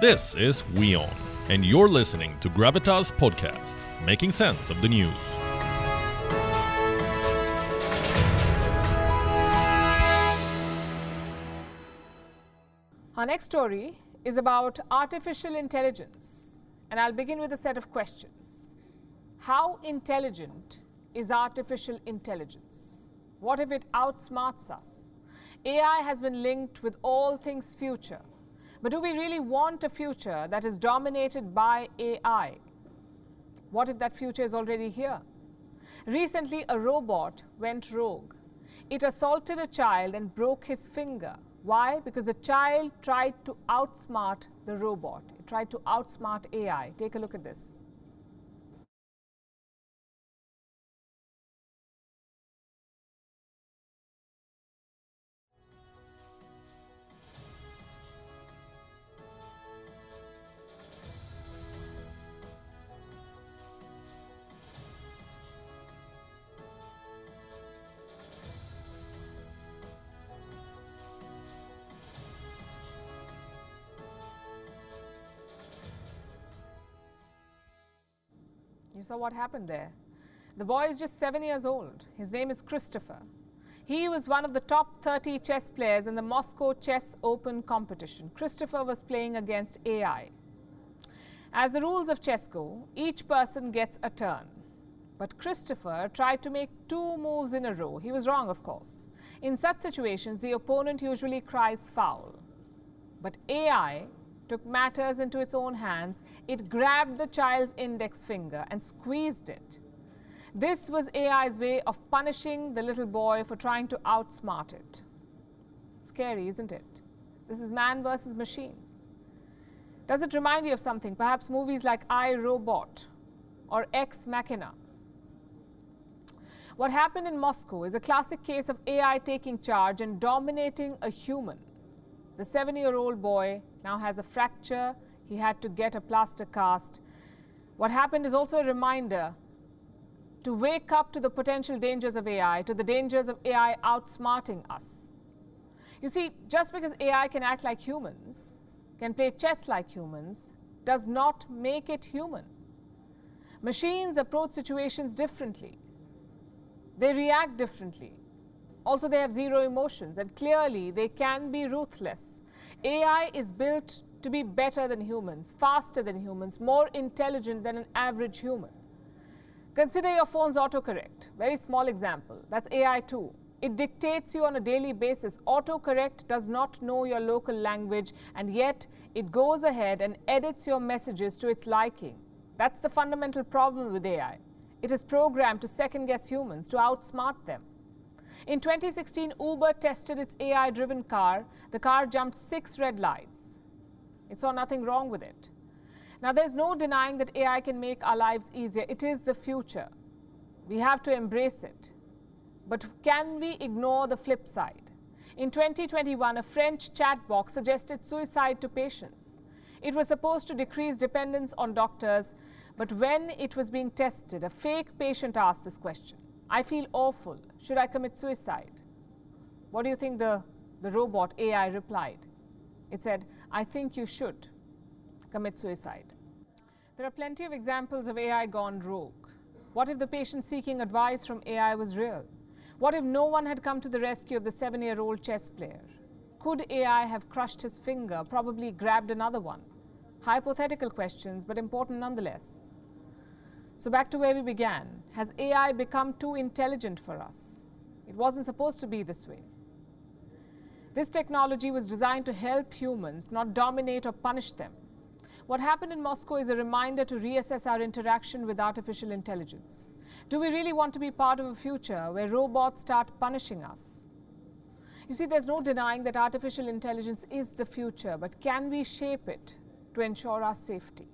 This is WION, and you're listening to Gravitas Podcast, making sense of the news. Our next story is about artificial intelligence, and I'll begin with a set of questions. How intelligent is artificial intelligence? What if it outsmarts us? AI has been linked with all things future, but do we really want a future that is dominated by AI? What if that future is already here? Recently, a robot went rogue. It assaulted a child and broke his finger. Why? Because the child tried to outsmart the robot. It tried to outsmart AI. Take a look at this. Saw what happened there. The boy is just seven years old. His name is Christopher. He was one of the top 30 chess players in the Moscow Chess Open competition. Christopher was playing against AI. As the rules of chess go, each person gets a turn. But Christopher tried to make two moves in a row. He was wrong, of course. In such situations, the opponent usually cries foul. But AI took matters into its own hands, it grabbed the child's index finger and squeezed it. This was AI's way of punishing the little boy for trying to outsmart it. Scary, isn't it? This is man versus machine. Does it remind you of something? Perhaps movies like I Robot or Ex Machina. What happened in Moscow is a classic case of AI taking charge and dominating a human. The seven year old boy now has a fracture. He had to get a plaster cast. What happened is also a reminder to wake up to the potential dangers of AI, to the dangers of AI outsmarting us. You see, just because AI can act like humans, can play chess like humans, does not make it human. Machines approach situations differently, they react differently. Also, they have zero emotions, and clearly, they can be ruthless. AI is built to be better than humans, faster than humans, more intelligent than an average human. Consider your phone's autocorrect. Very small example. That's AI too. It dictates you on a daily basis. Autocorrect does not know your local language, and yet it goes ahead and edits your messages to its liking. That's the fundamental problem with AI. It is programmed to second guess humans, to outsmart them. In 2016, Uber tested its AI driven car. The car jumped six red lights. It saw nothing wrong with it. Now, there's no denying that AI can make our lives easier. It is the future. We have to embrace it. But can we ignore the flip side? In 2021, a French chat box suggested suicide to patients. It was supposed to decrease dependence on doctors, but when it was being tested, a fake patient asked this question I feel awful. Should I commit suicide? What do you think the, the robot AI replied? It said, I think you should commit suicide. There are plenty of examples of AI gone rogue. What if the patient seeking advice from AI was real? What if no one had come to the rescue of the seven year old chess player? Could AI have crushed his finger, probably grabbed another one? Hypothetical questions, but important nonetheless. So, back to where we began. Has AI become too intelligent for us? It wasn't supposed to be this way. This technology was designed to help humans, not dominate or punish them. What happened in Moscow is a reminder to reassess our interaction with artificial intelligence. Do we really want to be part of a future where robots start punishing us? You see, there's no denying that artificial intelligence is the future, but can we shape it to ensure our safety?